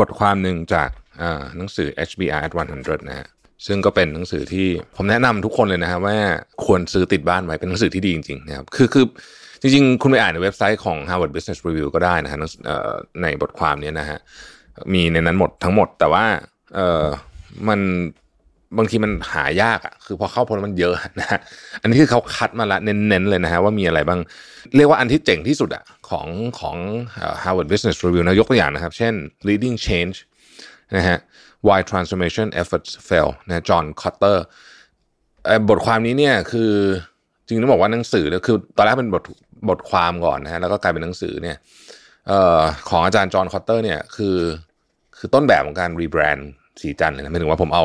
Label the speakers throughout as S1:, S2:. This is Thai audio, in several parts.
S1: บทความหนึ่งจากหนังสือ HBR at 100 นะฮะซึ่งก็เป็นหนังสือที่ผมแนะนำทุกคนเลยนะฮะว่าควรซื้อติดบ้านไว้เป็นหนังสือที่ดีจริงๆนะครับคือคือจริงๆ คุณไปอ่านในเว็บไซต์ของ Harvard Business Review ก็ได้นะฮะในบทความนี้นะฮะมีในนั้นหมดทั้งหมดแต่ว่าเออมัน บางทีมันหายากอะคือพอเข้าพลมันเยอะนะฮะอันนี้คือเขาคัดมาละเน้นๆเลยนะฮะว่ามีอะไรบ้าง เรียกว่าอันที่เจ๋งที่สุดอะของของ Harvard Business Review นะยกตัวอย่างนะครับ เช่น leading change นะฮะ why transformation efforts fail นะจอห์นคอตเตอร์บทความนี้เนี่ยคือจริงต้องบอกว่าหนังสือเนี่ยคือตอนแรกเป็นบทบทความก่อนนะฮะแล้วก็กลายเป็นหนังสือเนี่ยออของอาจารย์จอห์นคอตเตอร์เนี่ยคือคือต้นแบบของการรีแบรนด์ ศรีจันทร์เลยนะหมายถึงว่าผมเอา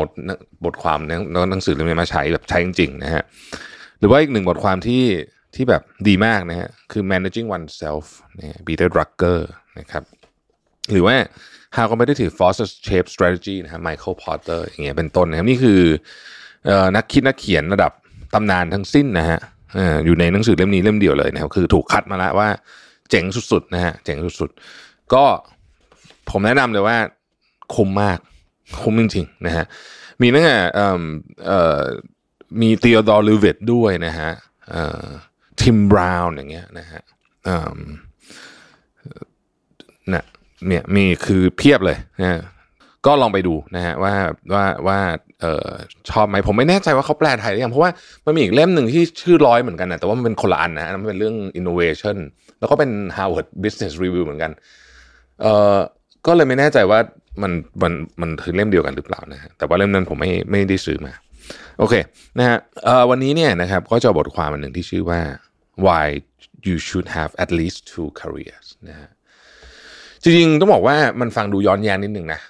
S1: บทความในหนังสือเล่มนี้มาใช้แบบใช้จริงๆนะฮะหรือว่าอีกหนึ่งบทความที่ที่แบบดีมากนะฮะคือ managing oneself นะ Peter Drucker นะครับหรือว่า How competitive forces shape strategy นะฮะ Michael Porter อย่างเงี้ยเป็นต้นนะครับนี่คืออนักคิดนักเขียนระดับตำนานทั้งสิ้นนะฮะเอ่ออยู่ในหนังสือเล่มนี้เล่มเดียวเลยนะครับคือถูกคัดมาแล้วว่าเจ๋งสุดๆนะฮะเจ๋งสุดๆ ก็ผมแนะนำเลยว่าคุ้มมาก คุ้มจริงๆนะฮะมีตั้งแต่เอ่อเอ่อมี Theodore Levitt ด้วยนะฮะทิมบราวน์อย่างเงี้ยนะฮะเนี่ยเนี่ยมีคือเพียบเลยนะก็ลองไปดูนะฮะว่าว่าว่าเออชอบไหมผมไม่แน่ใจว่าเขาแปลไทยหรือยังเพราะว่ามันมีอีกเล่มหนึ่งที่ชื่อร้อยเหมือนกันนะแต่ว่ามันเป็นคนละอันนะมันเป็นเรื่อง innovation แล้วก็เป็น Harvard Business Review เหมือนกันเออก็เลยไม่แน่ใจว่า มันมันมันคือเล่มเดียวกันหรือเปล่านะฮะแต่ว่าเล่มนั้นผมไม่ไม่ได้ซื้อมา โอเคนะฮะเอ่อวันนี้เนี่ยนะครับก็จะบทความอันหนึ่งที่ชื่อว่า why you should have at least two careers นะฮะจริงๆ ต้องบอกว่ามันฟังดูย้อนแย้งนิดหนึ่งนะ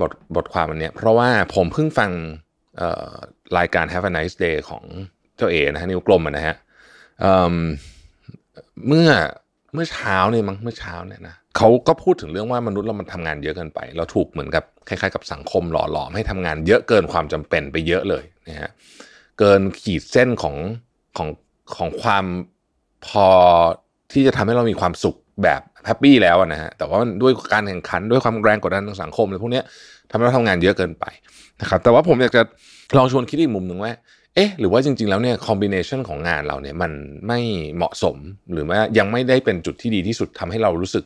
S1: บทบทความอันเนี้ยเพราะว่าผมเพิ่งฟังเอ่อรายการ Have a Nice Day ของเจ้าเอนะฮะนิวกลมนะฮะเอิ่มเมื่อ เมื่อเช้าเนี่ยมั้งเมื่อเช้าเนี่ยนะเขาก็พูดถึงเรื่องว่ามนุษย์เรามันทำงานเยอะเกินไป เราถูกเหมือนกับคล้ายๆกับสังคมหล่อหลอมให้ทำงานเยอะเกินความจำเป็นไปเยอะเลยนะฮะเกินขีดเส้นของของของความพอที่จะทำให้เรามีความสุขแบบแฮปปี้แล้วนะฮะแต่ว่าด้วยการแข่งขันด้วยความแรงกดดันทางสังคมอะไรพวกนี้ทำให้เราทำงานเยอะเกินไปนะครับแต่ว่าผมอยากจะลองชวนคิดอีกมุมหนึ่งว่า เอ๊ะหรือว่าจริง ๆ แล้วเนี่ย combination ของงานเราเนี่ยมันไม่เหมาะสมหรือว่ายังไม่ได้เป็นจุดที่ดีที่สุดทำให้เรารู้สึก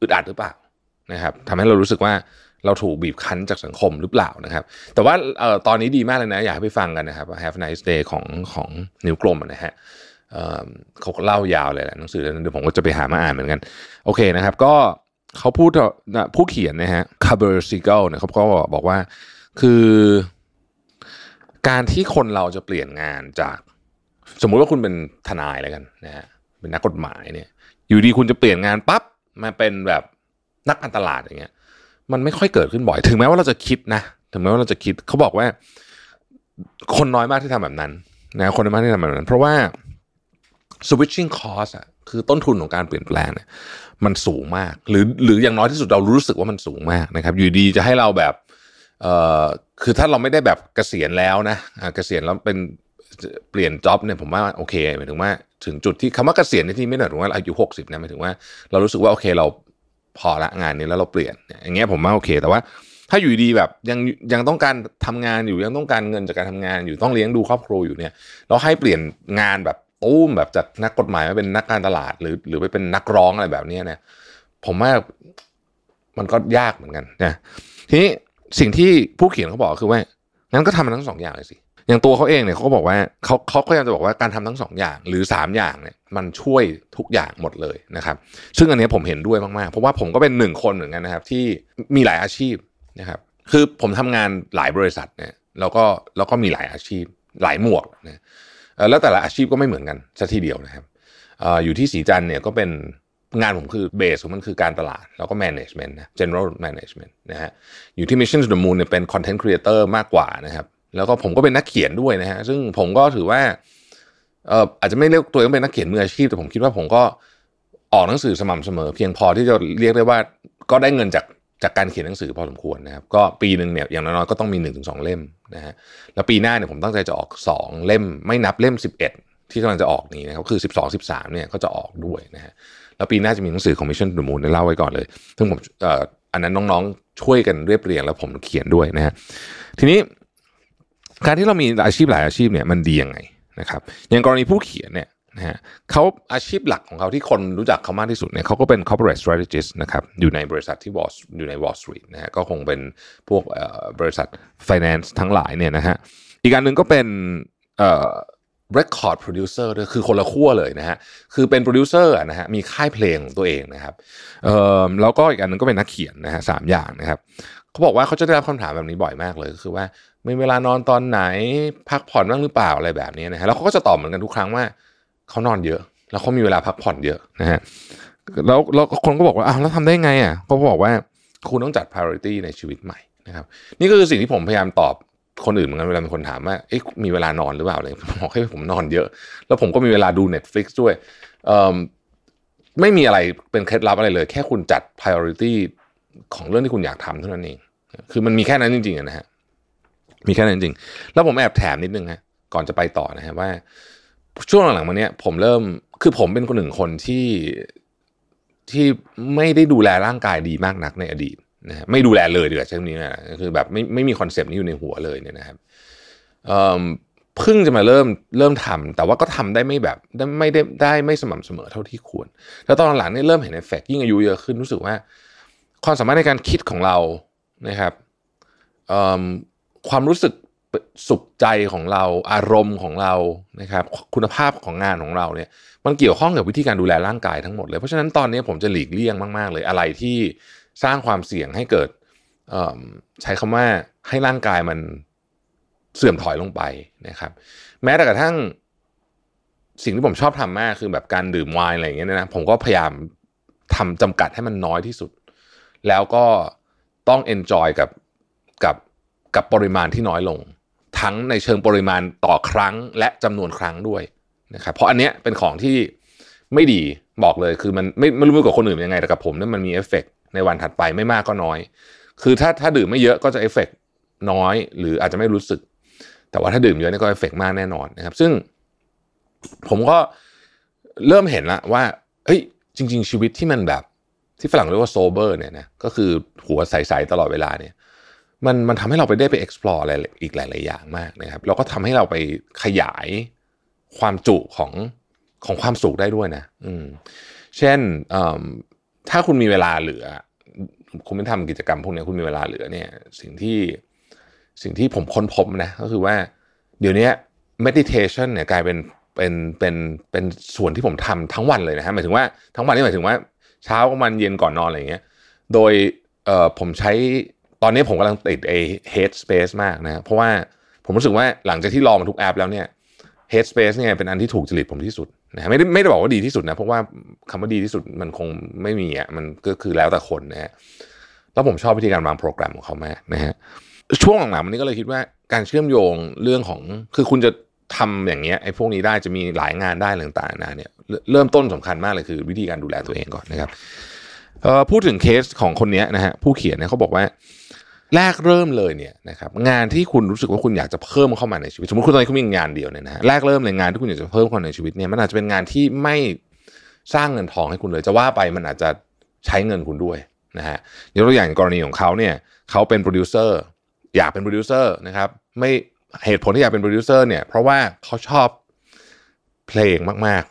S1: อึดอัดหรือเปล่านะครับทำให้เรารู้สึกว่าเราถูกบีบคั้นจากสังคมหรือเปล่านะครับ แต่ว่าออตอนนี้ดีมากเลยนะ อยากให้ไปฟังกันนะครับ Have a nice day ของของนิ้วกลมนะฮะเขาเล่ายาวเลยแหละหนังสือเดี๋ยวผมก็จะไปหามาอ่านเหมือนกัน โอเคนะครับ ก็เขาพูดนะผู้เขียนนะฮะ Kabir Sehgal เนี่ยเขาก็บอกว่าคือ การที่คนเราจะเปลี่ยนงานจาก สมมุติว่าคุณเป็นทนายแล้วกันนะฮะเป็นนักกฎหมายเนี่ย อยู่ดีคุณจะเปลี่ยนงานปั๊บมาเป็นแบบนักการตลาดอย่างเงี้ย มันไม่ค่อยเกิดขึ้นบ่อย ถึงแม้ว่าเราจะคิดนะ ถึงแม้ว่าเราจะคิดเขาบอกว่า คนน้อยมากที่ทำแบบนั้นนะคนน้อยมากที่ทำแบบนั้น เพราะว่า switching cost อะคือต้นทุนของการเปลี่ยนแปลงเนี่ย มันสูงมาก หรือหรืออย่างน้อยที่สุดเรารู้สึกว่ามันสูงมากนะครับ อยู่ดีจะให้เราแบบเอ่อ คือถ้าเราไม่ได้แบบเกษียณแล้วนะเกษียณแล้วเป็นเปลี่ยนจ็อบเนี่ยผมว่าโอเคหมายถึงว่าถึงจุดที่คำว่าเกษียณในที่ไม่ได้หมายถึงว่าอายุหกสิบนะหมายถึงว่าเรารู้สึกว่าโอเคเราพอละงานนี้แล้วเราเปลี่ยนอย่างเงี้ยผมว่าโอเค แต่ว่าถ้าอยู่ดีแบบยังยังต้องการทำงานอยู่ยังต้องการเงินจากการทำงานอยู่ต้องเลี้ยงดูครอบครัวอยู่เนี่ยเราให้เปลี่ยนงานแบบตู้มแบบจากนักกฎหมายมาเป็นนักการตลาด หรือหรือไปเป็นนักร้องอะไรแบบนี้เนี่ยผมว่ามันก็ยากเหมือนกันนะทีนี้ สิ่งที่ผู้เขียนเขาบอกคือว่างั้นก็ทำมันทั้งสองอย่างเลยสิอย่างตัวเขาเองเนี่ยเขาบอกว่าเขาเขาพยายามจะบอกว่าการทำทั้งสองอย่างหรือสามอย่างเนี่ยมันช่วยทุกอย่างหมดเลยนะครับ ซึ่งอันนี้ผมเห็นด้วยมากๆ เพราะว่าผมก็เป็นหนึ่งคนเหมือนกันนะครับ ที่มีหลายอาชีพนะครับ คือผมทำงานหลายบริษัทเนี่ยแล้วก็แล้วก็มีหลายอาชีพหลายหมวกนะแล้วแต่ละอาชีพก็ไม่เหมือนกันสัทีเดียวนะครับอยู่ที่สีจันเนี่ยก็เป็น งานผมคือเบสของมันคือการตลาด แล้วก็ management นะ general management นะฮะอยู่ที่ Mission to the Moon เนี่ยเป็น content creator มากกว่านะครับ แล้วก็ผมก็เป็นนักเขียนด้วยนะฮะซึ่งผมก็ถือว่าเอ่ออาจจะไม่เรียกตัวเองเป็นนักเขียนมืออาชีพ แต่ผมคิดว่าผมก็ออกหนังสือสม่ำเสมอ เพียงพอที่จะเรียกได้ว่าก็ได้เงินจากจากการเขียนหนังสือพอสมควรนะครับก็ปีหนึ่งเนี่ยอย่างน้อยๆก็ต้องมี1นถึงสเล่มนะฮะแล้วปีหน้าเนี่ยผมตั้งใจจะออก 2 เล่มไม่นับเล่ม 11 ที่กำลังจะออกนี้นะครับคือ 12 13เนี่ยก็จะออกด้วยนะฮะ แล้วปีหน้าจะมีหนังสือของ Mission to the Moon เนี่ยเล่าไว้ก่อนเลย ซึ่งผมอ,อันนั้นน้องๆ ช่วยกันเรียบเรียงแล้วผมเขียนด้วยนะฮะทีนี้การที่เรามีอาชีพหลายอาชีพเนี่ยมันดียังไงนะครับอย่างกรณีผู้เขียนเนี่ยนะฮะเขาอาชีพหลักของเขาที่คนรู้จักเขามากที่สุดเนี่ยเขาก็เป็น corporate strategist นะครับอยู่ในบริษัทที่ Wall อยู่ใน Wall Street นะฮะก็คงเป็นพวกบริษัท finance ทั้งหลายเนี่ยนะฮะอีกงานหนึ่งก็เป็น record producer ด้วยคือคนละขั้วเลยนะฮะคือเป็นโปรดิวเซอร์นะฮะมีค่ายเพลงตัวเองนะครับเอ่อแล้วก็อีกอันหนึ่งก็เป็นนักเขียนนะฮะสามอย่างนะครับเขาบอกว่าเขาจะได้รับคำถามแบบนี้บ่อยมากเลยก็คือว่ามีเวลานอนตอนไหนพักผ่อนบ้างหรือเปล่าอะไรแบบนี้นะฮะแล้วเขาก็จะตอบเหมือนกันทุกครั้งว่าเขานอนเยอะ แล้วเขามีเวลาพักผ่อนเยอะนะฮะแล้วแล้วคนก็บอกว่าอ้าวแล้วทำได้ไงอะเขาบอกว่าคุณต้องจัด priority ในชีวิตใหม่นะครับ นี่ก็คือสิ่งที่ผมพยายามตอบ คนอื่นเหมือนกันเวลามีคนถามว่าเอ๊ะมีเวลานอนหรือเปล่าอะไรผมบอกให้ผมนอนเยอะ แล้วผมก็มีเวลาดู Netflix ด้วยเอ่อไม่มีอะไรเป็นเคล็ดลับอะไรเลย แค่คุณจัด priority ของเรื่องที่คุณอยากทำเท่านั้นเอง คือมันมีแค่นั้นจริงๆนะฮะมีแค่นั้นจริงๆแล้วผมแอบแถมนิดนึงฮะก่อนจะไปต่อนะฮะว่า ช่วงหลังๆมาเนี้ย ผมเริ่มคือผมเป็นคนหนึ่งคนที่ที่ไม่ได้ดูแลร่างกายดีมากนักในอดีต นะไม่ดูแลเลยดีกว่าใช้คำนี้นะคือแบบไม่ไม่มีคอนเซปต์นี้อยู่ในหัวเลยเนี่ยนะครับเพิ่งจะมาเริ่มเริ่มทำแต่ว่าก็ทำได้ไม่แบบได้ไม่ได้ได้ไม่สม่ำเสมอเท่าที่ควร แล้วตอนหลังเนี่ยเริ่มเห็นเอฟเฟกยิ่งอายุเยอะขึ้นรู้สึกว่า ความสามารถในการคิดของเรานะครับความรู้สึกสุขใจของเราอารมณ์ของเรานะครับคุณภาพของงานของเราเนี่ยมันเกี่ยวข้องกับวิธีการดูแลร่างกายทั้งหมดเลย เพราะฉะนั้นตอนนี้ผมจะหลีกเลี่ยงมาก ๆ เลยอะไรที่ สร้างความเสี่ยงให้เกิดใช้คำว่าให้ร่างกายมันเสื่อมถอยลงไปนะครับ แม้แต่กระทั่งสิ่งที่ผมชอบทำมากคือแบบการดื่มไวน์อะไรอย่างเงี้ยนะผมก็พยายามทำจำกัดให้มันน้อยที่สุด แล้วก็ต้อง enjoy กับกับกับปริมาณที่น้อยลง ทั้งในเชิงปริมาณต่อครั้งและจำนวนครั้งด้วยนะครับเพราะอันเนี้ยเป็นของที่ไม่ดีบอกเลยคือมันไม่ไม่รู้กับคนอื่นยังไงแต่กับผมเนี่ยมันมีเอฟเฟก ในวันถัดไปไม่มากก็น้อย คือถ้าถ้าดื่มไม่เยอะก็จะเอฟเฟกน้อย หรืออาจจะไม่รู้สึก แต่ว่าถ้าดื่มเยอะนี่ก็เอฟเฟกมากแน่นอนนะครับ ซึ่งผมก็เริ่มเห็นละว่าเฮ้ยจริง ๆ ชีวิตที่มันแบบที่ฝรั่งเรียกว่าโซเบอร์เนี่ยนะก็คือหัวใสๆตลอดเวลาเนี่ยมันมันทำให้เราไปได้ไป explore อะไรอีกหลาย ๆ อย่างมากนะครับแล้วก็ทำให้เราไปขยายความจุของของความสุขได้ด้วยนะ อืม เช่น ถ้าคุณมีเวลาเหลือ คุณไม่ทำกิจกรรมพวกนี้คุณมีเวลาเหลือเนี่ย สิ่งที่สิ่งที่ผมค้นพบนะ ก็คือว่า เดี๋ยวนี้ meditation เนี่ยกลายเป็นเป็นเป็นเป็นส่วนที่ผมทำทั้งวันเลยนะฮะหมายถึงว่าทั้งวันนี่หมายถึงว่าเช้ากลางวันเย็นก่อนนอนอะไรอย่างเงี้ย โดยเอ่อผมใช้ตอนนี้ผมกำลังติดไอ้ Headspace มากนะ เพราะว่าผมรู้สึกว่าหลังจากที่ลองมาทุกแอปแล้วเนี่ย Headspace เนี่ยเป็นอันที่ถูกจริตผมที่สุด นะไม่ได้ไม่ได้บอกว่าดีที่สุดนะเพราะว่าคำว่าดีที่สุดมันคงไม่มีอะมันก็คือแล้วแต่คนนะฮะแล้วผมชอบวิธีการวางโปรแกรมของเขามากนะฮะช่วงหลังๆมันนี้ก็เลยคิดว่าการเชื่อมโยงเรื่องของคือคุณจะทำอย่างเงี้ยไอ้พวกนี้ได้จะมีหลายงานได้ต่างๆนะเนี่ยเริ่มต้นสำคัญมากเลยคือ วิธีการดูแลตัวเองก่อนนะครับพูดถึงเคสของคนนี้นะฮะผู้เขียนเนี่ยเขาบอกว่า แรกเริ่มเลยเนี่ยนะครับงานที่คุณรู้สึกว่าคุณอยากจะเพิ่มเข้ามาในชีวิตสมมติคุณตอนนี้คุณมีงานเดียวเนี่ยนะฮะแรกเริ่มเลยงานที่คุณอยากจะเพิ่มเข้ามาในชีวิตเนี่ยมันอาจจะเป็นงานที่ไม่สร้างเงินทองให้คุณเลยจะว่าไปมันอาจจะใช้เงินคุณด้วยนะฮะยกตัวอย่างกรณีของเขาเนี่ยเขาเป็นโปรดิวเซอร์อยากเป็นโปรดิวเซอร์นะครับไม่เหตุผลที่อยากเป็นโปรดิวเซอร์เนี่ยเพราะว่าเขาชอบเพลงมาก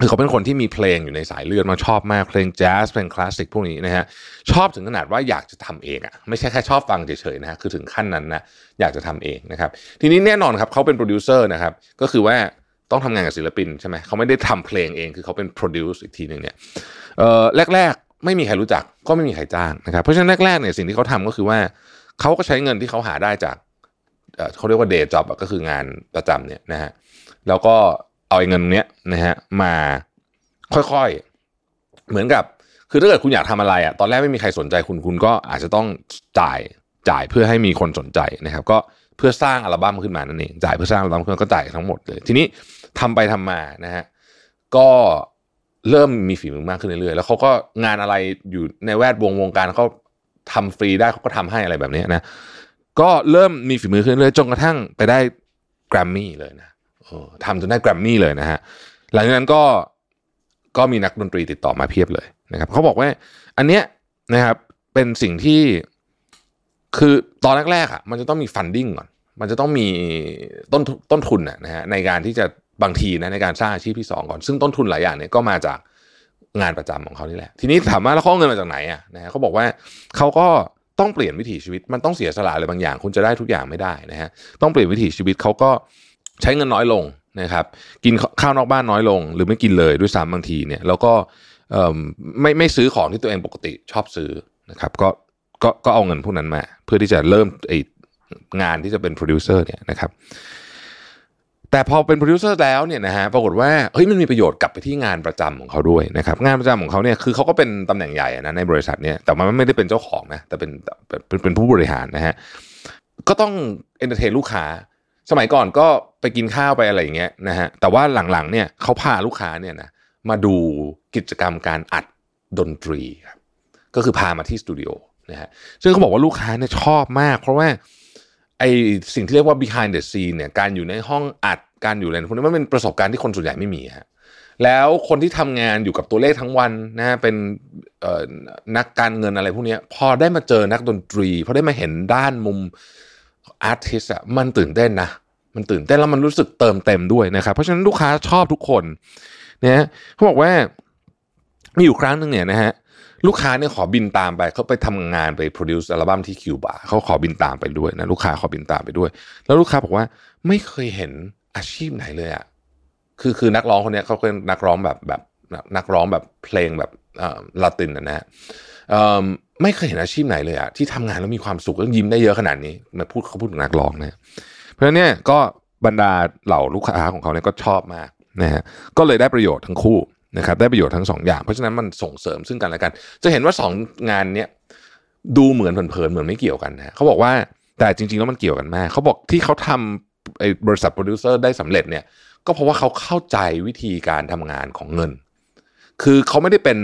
S1: คือเขาเป็นคนที่มีเพลงอยู่ในสายเลือดมาชอบมากเพลงแจ๊สเพลงคลาสสิกพวกนี้นะฮะชอบถึงขนาดว่าอยากจะทำเองอะ่ะไม่ใช่แค่ชอบฟังเฉยๆนะฮะคือถึงขั้นนั้นนะอยากจะทำเองนะครับทีนี้แน่นอนครับเขาเป็นโปรดิวเซอร์นะครับก็คือว่าต้องทำงานกับศิลปินใช่ไหมเขาไม่ได้ทำเพลงเองคือเขาเป็น produce อีกทีหนึ่งเนี่ยเอ่อแรกๆ ไม่มีใครรู้จักก็ไม่มีใครจ้างนะครับเพราะฉะนั้นแรกๆเนี่ยสิ่งที่เขาทำก็คือว่าเขาก็ใช้เงินที่เขาหาได้จากเขาเรียกว่าเดย์จ็อบก็คืองานประจำเนี่ยนะฮะแล้วก็ เอาเงินเนี้ยนะฮะมาค่อยๆ เหมือนกับ คือถ้าเกิดคุณอยากทำอะไรอะตอนแรกไม่มีใครสนใจคุณคุณก็อาจจะต้องจ่ายจ่ายเพื่อให้มีคนสนใจนะครับ ก็เพื่อสร้างอัลบั้มขึ้นมานั่นเองจ่ายเพื่อสร้างอัลบั้มขึ้นก็จ่ายทั้งหมดเลย ทีนี้ทำไปทำมานะฮะก็เริ่มมีฝีมือมากขึ้นเรื่อยๆแล้วเขาก็งานอะไรอยู่ในแวดวงวงการเขาทำฟรีได้เขาก็ทำให้อะไรแบบนี้นะก็เริ่มมีฝีมือขึ้นเรื่อยจนกระทั่งไปได้แกรมมี่เลยนะ ทำจนได้แกรมมี่เลยนะฮะหลังจากนั้นก็ก็มีนักดนตรีติดต่อมาเพียบเลยนะครับเขาบอกว่าอันเนี้ยนะครับเป็นสิ่งที่คือตอนแรกๆอะมันจะต้องมีฟันดิ้งก่อน มันจะต้องมีต้นต้นทุนนะฮะในการที่จะบางทีนะในการสร้างอาชีพที่สองก่อน ซึ่งต้นทุนหลายอย่างเนี่ยก็มาจากงานประจำของเขานี่แหละ ทีนี้ถามว่าแล้วเขาเงินมาจากไหนอะนะฮะเขาบอกว่าเขาก็ต้องเปลี่ยนวิถีชีวิต มันต้องเสียสละอะไรบางอย่าง คุณจะได้ทุกอย่างไม่ได้นะฮะต้องเปลี่ยนวิถีชีวิตเขาก็ ใช้เงินน้อยลงนะครับ กินข้าวนอกบ้านน้อยลง หรือไม่กินเลยด้วยซ้ำบางทีเนี่ยแล้วก็ไม่ไม่ซื้อของที่ตัวเองปกติชอบซื้อนะครับก็ก็ก็เอาเงินพวกนั้นมา เพื่อที่จะเริ่มไอ้งานที่จะเป็นโปรดิวเซอร์เนี่ยนะครับแต่พอเป็นโปรดิวเซอร์แล้วเนี่ยนะฮะปรากฏว่าเฮ้ยมันมีประโยชน์กลับไปที่งานประจำของเขาด้วยนะครับงานประจำของเขาเนี่ยคือเขาก็เป็นตำแหน่งใหญ่นะในบริษัทเนี่ยแต่มันไม่ได้เป็นเจ้าของนะแต่เป็นเป็นเป็นผู้บริหารนะฮะก็ต้อง entertain ลูกค้า สมัยก่อนก็ไปกินข้าวไปอะไรอย่างเงี้ยนะฮะแต่ว่าหลังๆเนี่ยเขาพาลูกค้าเนี่ยนะมาดูกิจกรรมการอัดดนตรีครับก็คือพามาที่สตูดิโอนะฮะซึ่งเขาบอกว่าลูกค้าเนี่ยชอบมาก เพราะว่าไอสิ่งที่เรียกว่า behind the scene เนี่ยการอยู่ในห้องอัดการอยู่อะไรพวกนี้มันเป็นประสบการณ์ที่คนส่วนใหญ่ไม่มีฮะแล้วคนที่ทำงานอยู่กับตัวเลขทั้งวันนะเป็นนักการเงินอะไรพวกนี้พอได้มาเจอนักดนตรีพอได้มาเห็นด้านมุม อาร์ติสอะมันตื่นเต้นนะ มันตื่นเต้นแล้วมันรู้สึกเติมเต็มด้วยนะครับ เพราะฉะนั้นลูกค้าชอบทุกคนเนี่ยเขาบอกว่ามีอยู่ครั้งหนึ่งเนี่ยนะฮะลูกค้าเนี่ยขอบินตามไปเขาไปทำงานไปโปรดิวซ์อัลบั้มที่คิวบาเขาขอบินตามไปด้วยนะลูกค้าขอบินตามไปด้วย แล้วลูกค้าบอกว่าไม่เคยเห็นอาชีพไหนเลยอะ่ะคือคือนักร้องคนนี้เขาเป็นนักร้องแบบแบบนักร้องแบบเพลงแบบลาตินนะฮะ ไม่เคยเห็นอาชีพไหนเลยอะที่ทำงานแล้วมีความสุขแล้วยิ้มได้เยอะขนาดนี้มาพูดเขาพูดถึงนักร้องนะเพราะฉะนั้นเนี่ยก็บรรดาเหล่าลูกค้าของเขาเนี่ยก็ชอบมากนะฮะก็เลยได้ประโยชน์ทั้งคู่นะครับได้ประโยชน์ทั้งสองอย่าง เพราะฉะนั้นมันส่งเสริมซึ่งกันและกัน จะเห็นว่าสองงานเนี้ยดูเหมือนเผินๆเหมือนไม่เกี่ยวกันนะเขาบอกว่าแต่จริงๆแล้วมันเกี่ยวกันมากเขาบอกที่เขาทำไอ้บริษัทโปรดิวเซอร์ได้สำเร็จเนี่ยก็เพราะว่าเขาเข้าใจวิธีการทำงานของเงิน คือเขาไม่ได้เป็น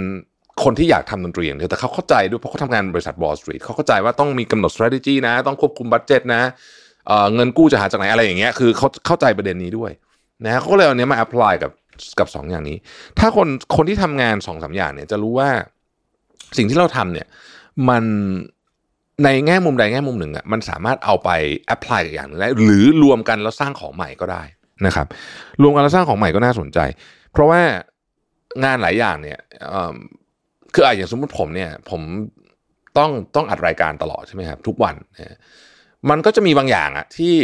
S1: คนที่อยากทำดนตรีอย่างเดียวแต่เขาเข้าใจด้วยเพราะเขาทำงานบริษัท Wall Street เขาเข้าใจว่าต้องมีกำหนด strategy นะ ต้องควบคุม budget นะเงินกู้จะหาจากไหนอะไรอย่างเงี้ยคือเขาเข้าใจประเด็นนี้ด้วยนะเขาก็เลยเอาเนี้ยมา apply กับกับสองอย่างนี้ ถ้าคนคนที่ทำงานสองสาอย่างเนี่ยจะรู้ว่าสิ่งที่เราทำเนี่ยมันในแง่มุมใดแง่มุมหนึ่งอะมันสามารถเอาไปแอพพลายกับอย่างนึงได้หรือรวมกันแล้วสร้างของใหม่ก็ได้นะครับ รวมกันแล้วสร้างของใหม่ก็น่าสนใจ เพราะว่างานหลายอย่างเนี่ย คืออย่างสมมติผมเนี่ย ผมต้องต้องอัดรายการตลอดใช่ไหมครับทุกวันมันก็จะมีบางอย่างอะที่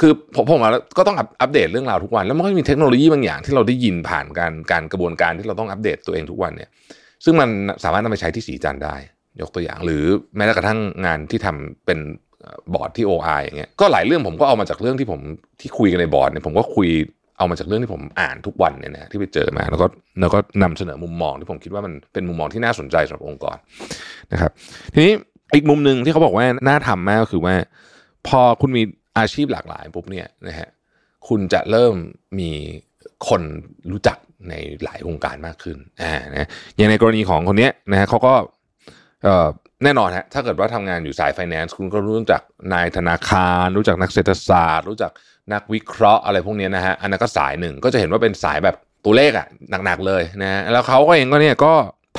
S1: คือผมผมก็ต้องอัปเดตเรื่องราวทุกวัน แล้วมันก็มีเทคโนโลยีบางอย่างที่เราได้ยินผ่านการการกระบวนการที่เราต้องอัปเดตตัวเองทุกวันเนี่ย ซึ่งมันสามารถนำไปใช้ที่สีจันได้ ยกตัวอย่าง หรือแม้กระทั่งงานที่ทำเป็นบอร์ดที่ OI อย่างเงี้ยก็หลายเรื่องผมก็เอามาจากเรื่องที่ผมที่คุยกันในบอร์ดเนี่ยผมก็คุย เอามาจากเรื่องที่ผมอ่านทุกวันเนี่ยนะที่ไปเจอมา แล้วก็แล้วก็นำเสนอมุมมองที่ผมคิดว่ามันเป็นมุมมองที่น่าสนใจสำหรับองค์กรนะครับ ทีนี้อีกมุมหนึ่งที่เขาบอกว่าน่าทำมากก็คือว่า พอคุณมีอาชีพหลากหลายปุ๊บเนี่ยนะฮะคุณจะเริ่มมีคนรู้จักในหลายวงการมากขึ้นอ่านะอย่างในกรณีของคนนี้นะฮะเขาก็เอ่อแน่นอนฮะถ้าเกิดว่าทำงานอยู่สายไฟแนนซ์คุณก็รู้จักนายธนาคาร รู้จักนักเศรษฐศาสตร์ รู้จัก นักวิเคราะห์อะไรพวกนี้นะฮะอันนั้นก็สายหนึ่งก็จะเห็นว่าเป็นสายแบบตัวเลขอะหนักๆเลยนะแล้วเขาก็เองก็เนี่ยก็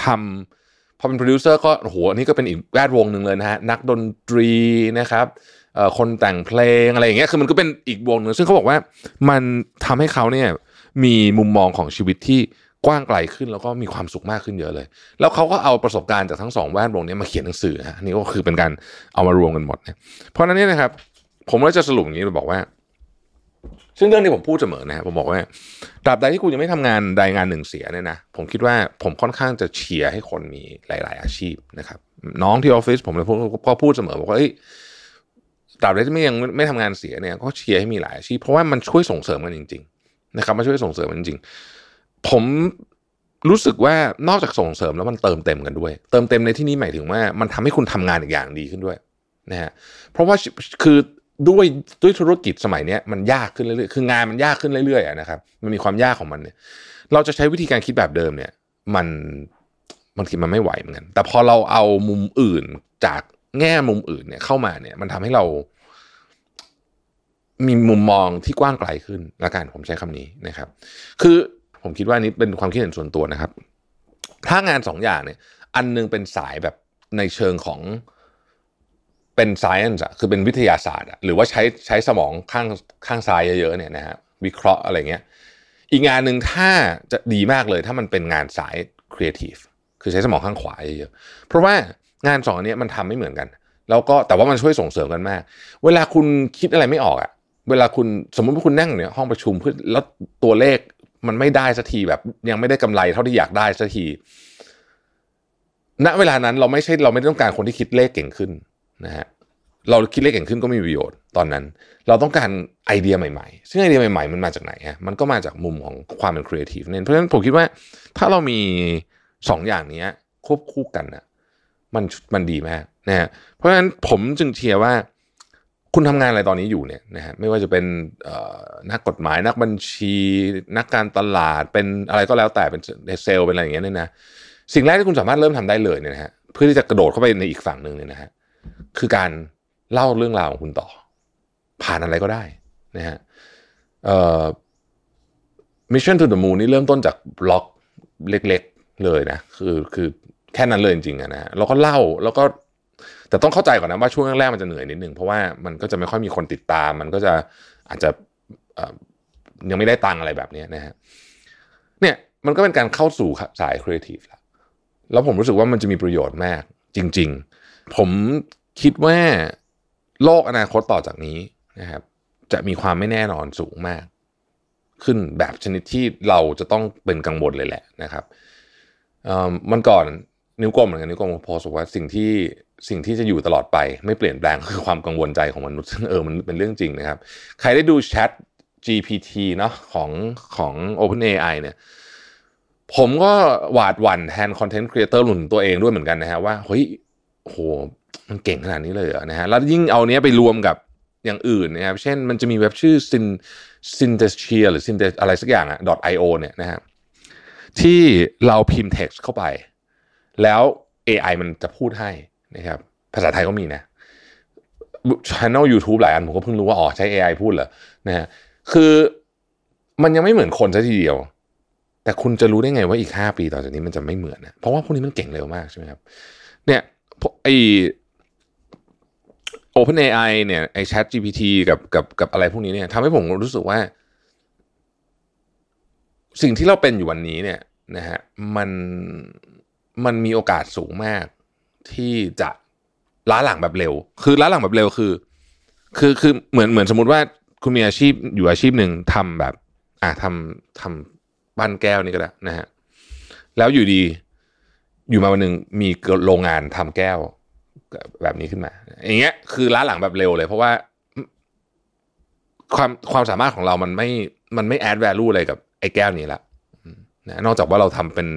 S1: ทำพอเป็นโปรดิวเซอร์ก็โหอันนี้ก็เป็นอีกแวดวงหนึ่งเลยนะฮะนักดนตรีนะครับคนแต่งเพลงอะไรอย่างเงี้ยคือมันก็เป็นอีกวงหนึ่งซึ่งเขาบอกว่ามันทำให้เขาเนี่ยมีมุมมองของชีวิตที่กว้างไกลขึ้นแล้วก็มีความสุขมากขึ้นเยอะเลย แล้วเขาก็เอาประสบการณ์จากทั้งสองแวดวงนี้มาเขียนหนังสือฮะนี่ก็คือเป็นการเอามารวมกันหมดเนี่ยเพราะนั้นเนี่ยนะครับ ผมก็จะสรุปอย่างนี้บอกว่า ซึ่งเรื่องที่ผมพูดเสมอนะผมบอกว่าตราบใดที่คุณยังไม่ทำงานใดงานหนึ่งเสียเนี่ยนะผมคิดว่าผมค่อนข้างจะเชียร์ให้คนมีหลาย ๆ อาชีพนะครับ น้องที่ออฟฟิศผมเลยก็พูดเสมอบอกว่าเอ้ยตราบใดที่ไม่ยังไม่ทำงานเสียเนี่ยก็เชียร์ให้มีหลายอาชีพเพราะว่ามันช่วยส่งเสริมกันจริง ๆ นะครับมันช่วยส่งเสริมกันจริงๆผมรู้สึกว่านอกจากส่งเสริมแล้วมันเติมเต็มกันด้วย เติมเต็มในที่นี้หมายถึงว่ามันทำให้คุณทำงานอีกอย่างดีขึ้นด้วยนะฮะเพราะว่าคือ ด้วยด้วยธุรกิจสมัยนี้มันยากขึ้นเรื่อยๆคืองานมันยากขึ้นเรื่อยๆนะครับ มันมีความยากของมันเนี่ย เราจะใช้วิธีการคิดแบบเดิมเนี่ย มันบางทีมันไม่ไหวเหมือนกันแต่พอเราเอามุมอื่นจากแง่มุมอื่นเนี่ยเข้ามาเนี่ย มันทำให้เรา มีมุมมองที่กว้างไกลขึ้นละกันผมใช้คำนี้นะครับ คือผมคิดว่านี้เป็นความคิดเห็นส่วนตัวนะครับ ถ้างานสองอย่างเนี่ย อันนึงเป็นสายแบบในเชิงของ เป็น science อะคือเป็นวิทยาศาสตร์อะหรือว่าใช้ใช้สมองข้างข้างซ้ายเยอะๆเนี่ยนะฮะวิเคราะห์อะไรเงี้ยอีกงานหนึ่งถ้าจะดีมากเลยถ้ามันเป็นงานสาย creative คือใช้สมองข้างขวาเยอะๆเพราะว่างานสองอันนี้มันทำไม่เหมือนกัน แล้วก็แต่ว่ามันช่วยส่งเสริมกันมาก เวลาคุณคิดอะไรไม่ออกอะเวลาคุณสมมติว่าคุณนั่งเนี่ยห้องประชุมเพื่อแล้วตัวเลขมันไม่ได้สักทีแบบ ยังไม่ได้กำไรเท่าที่อยากได้สักทีณเวลานั้นเราไม่ใช่เราไม่ต้องการคนที่คิดเลขเก่งขึ้น นะฮะเราคิดเลขเก่งขึ้นก็ไม่มีประโยชน์ตอนนั้น เราต้องการไอเดียใหม่ๆ ซึ่งไอเดียใหม่ๆ มันมาจากไหนฮะมันก็มาจากมุมของความเป็นครีเอทีฟเนี่ยเพราะฉะนั้นผมคิดว่าถ้าเรามีสองอย่างนี้ควบคู่กันนะมันมันดีมากนะฮะเพราะฉะนั้นผมจึงเชียร์ว่าคุณทำงานอะไรตอนนี้อยู่เนี่ยนะฮะไม่ว่าจะเป็นนักกฎหมายนักบัญชี นักการตลาดเป็นอะไรก็แล้วแต่เป็นเซลล์เป็นอะไรอย่างเงี้ยเนี่ยนะสิ่งแรกที่คุณสามารถเริ่มทำได้เลยเนี่ยนะฮะเพื่อที่จะกระโดดเข้าไปในอีกฝั่งหนึ่งเนี่ยนะฮะ คือการเล่าเรื่องราวของคุณต่อ ผ่านอะไรก็ได้นะฮะเอ่อ Mission to the Moon นี่เริ่มต้นจากบล็อกเล็กๆเลยนะ คือคือแค่นั้นเลยจริงๆนะฮะแล้วก็เล่าแล้วก็แต่ต้องเข้าใจก่อนนะว่าช่วงแรกๆมันจะเหนื่อยนิดนึงเพราะว่ามันก็จะไม่ค่อยมีคนติดตาม มันก็จะอาจจะยังไม่ได้ตังอะไรแบบนี้นะฮะเนี่ยมันก็เป็นการเข้าสู่สายครีเอทีฟแล้วแล้วผมรู้สึกว่ามันจะมีประโยชน์มากจริง ๆ ผม คิดว่าโลกอนาคตต่อจากนี้นะครับ จะมีความไม่แน่นอนสูงมาก ขึ้นแบบชนิดที่เราจะต้องเป็นกังวลเลยแหละนะครับมันก่อนนิ้วกลมเหมือนกันนิ้วกลมโพสต์ว่าสิ่งที่สิ่งที่จะอยู่ตลอดไป ไม่เปลี่ยนแปลงคือความกังวลใจของมนุษย์ซึ่งเออมันเป็นเรื่องจริงนะครับ ใครได้ดูแชท GPT เนาะของของ OpenAI เนี่ยผมก็หวาดหวั่นแทนคอนเทนต์ครีเอเตอร์หนุนตัวเองด้วยเหมือนกันนะฮะว่าเฮ้ยโห มันเก่งขนาดนี้เลยเหรอนะฮะแล้วยิ่งเอาเนี้ยไปรวมกับอย่างอื่นนะครับเช่นมันจะมีเว็บชื่อ sin synthesia หรือ synthes อะไรสักอย่างอะ .io เนี่ยนะฮะที่เราพิมพ์ text เข้าไป แล้ว AI มันจะพูดให้นะครับภาษาไทยก็มีนะ channel YouTube หลายอันผมก็เพิ่งรู้ว่าอ๋อใช้ AI พูดเหรอนะฮะคือมันยังไม่เหมือนคนซะทีเดียว แต่คุณจะรู้ได้ไงว่าอีก 5 ปีต่อจากนี้มันจะไม่เหมือนนะเพราะว่าพวกนี้มันเก่งเร็วมากใช่ไหมครับเนี่ยไอ OpenAI เนี่ยไอ Chat GPT กับกับกับอะไรพวกนี้เนี่ยทำให้ผมรู้สึกว่า สิ่งที่เราเป็นอยู่วันนี้เนี่ยนะฮะมันมันมีโอกาสสูงมากที่จะล้าหลังแบบเร็ว คือล้าหลังแบบเร็วคือ คือคือเหมือนเหมือนสมมติว่าคุณมีอาชีพอยู่อาชีพหนึ่งทำแบบ อ่าทำทำปั้นแก้วนี่ก็ได้นะฮะแล้วอยู่ดี อยู่มาวันหนึ่งมีโรงงานทำแก้ว แบบนี้ขึ้นมา อย่างเงี้ยคือล้าหลังแบบเร็วเลย เพราะว่า ความความสามารถของเรามันไม่มันไม่แอดแวลูอะไรกับไอ้แก้วนี้ละนะนอกจากว่าเราทำเป็น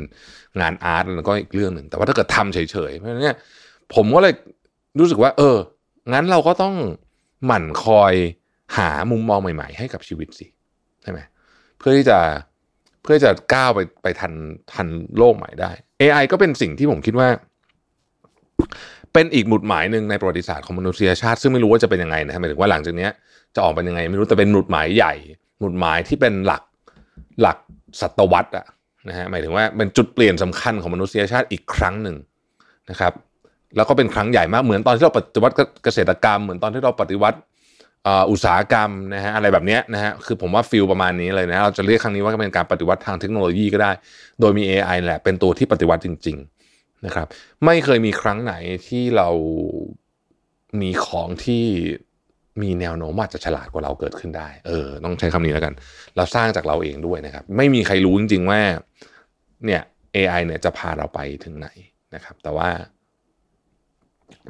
S1: งานอาร์ตแล้วก็อีกเรื่องหนึ่ง แต่ว่าถ้าเกิดทำเฉยๆเพราะฉะนั้นเนี่ยผมก็เลยรู้สึกว่า เออ งั้นเราก็ต้องหมั่นคอยหามุมมองใหม่ ๆ ให้กับชีวิตสิใช่ไหมเพื่อที่จะเพื่อจะก้าวไปไปทันทันโลกใหม่ได้ AI ก็เป็นสิ่งที่ผมคิดว่า เป็นอีกหมุดหมายหนึ่งในประวัติศาสตร์ของมนุษยชาติ ซึ่งไม่รู้ว่าจะเป็นยังไงนะหมายถึงว่าหลังจากนี้จะออกเป็นยังไง ไม่รู้แต่เป็นหมุดหมายใหญ่ หมุดหมายที่เป็นหลักหลักศตวรรษอะนะฮะหมายถึงว่าเป็นจุดเปลี่ยนสำคัญของมนุษยชาติอีกครั้งหนึ่งนะครับ แล้วก็เป็นครั้งใหญ่มากเหมือนตอนที่เราปฏิวัติเกษตรกรรม เหมือนตอนที่เราปฏิวัติอุตสาหกรรมนะฮะอะไรแบบนี้นะฮะคือผมว่าฟิลประมาณนี้เลยนะเราจะเรียกครั้งนี้ว่าเป็นการปฏิวัติทางเทคโนโลยีก็ได้ โดยมี AI แหละเป็นตัวที่ปฏิวัติจริง ๆ นะครับ ไม่เคยมีครั้งไหนที่เรามีของที่มีแนวโน้มอาจจะฉลาดกว่าเราเกิดขึ้นได้ เออ ต้องใช้คำนี้แล้วกัน เราสร้างจากเราเองด้วยนะครับ ไม่มีใครรู้จริงๆว่า เนี่ย AI เนี่ยจะพาเราไปถึงไหนนะครับ แต่ว่า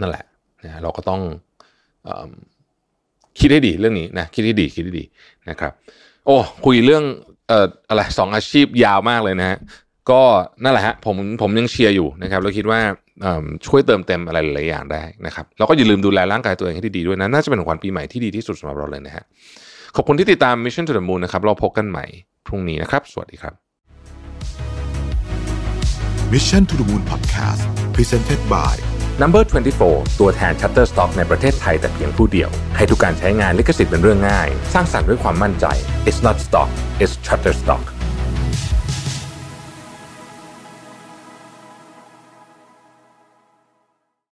S1: นั่นแหละนะเราก็ต้องอคิดให้ดีเรื่องนี้นะ คิดให้ดี คิดให้ดีนะครับ โอ้ คุยเรื่อง เอ่อ อะไรสองอาชีพยาวมากเลยนะฮะ ก็นั่นแหละฮะผมผมยังเชียร์อยู่นะครับแล้วคิดว่าช่วยเติมเต็มอะไรหลายอย่างได้นะครับแล้วก็อย่าลืมดูแลร่างกายตัวเองให้ดีๆด้วยนะน่าจะเป็นของขวัญปีใหม่ที่ดีที่สุดสำหรับเราเลยนะฮะขอบคุณที่ติดตาม Mission to the Moon นะครับเราพบกันใหม่พรุ่งนี้นะครับ สวัสดีครับ
S2: Mission to the Moon Podcast Presented by
S1: Number 24 ตัวแทน Shutterstock ในประเทศไทยแต่เพียงผู้เดียว ให้ทุกการใช้งานลิขสิทธิ์เป็นเรื่องง่าย สร้างสรรค์ด้วยความมั่นใจ It's not stock it's Shutterstock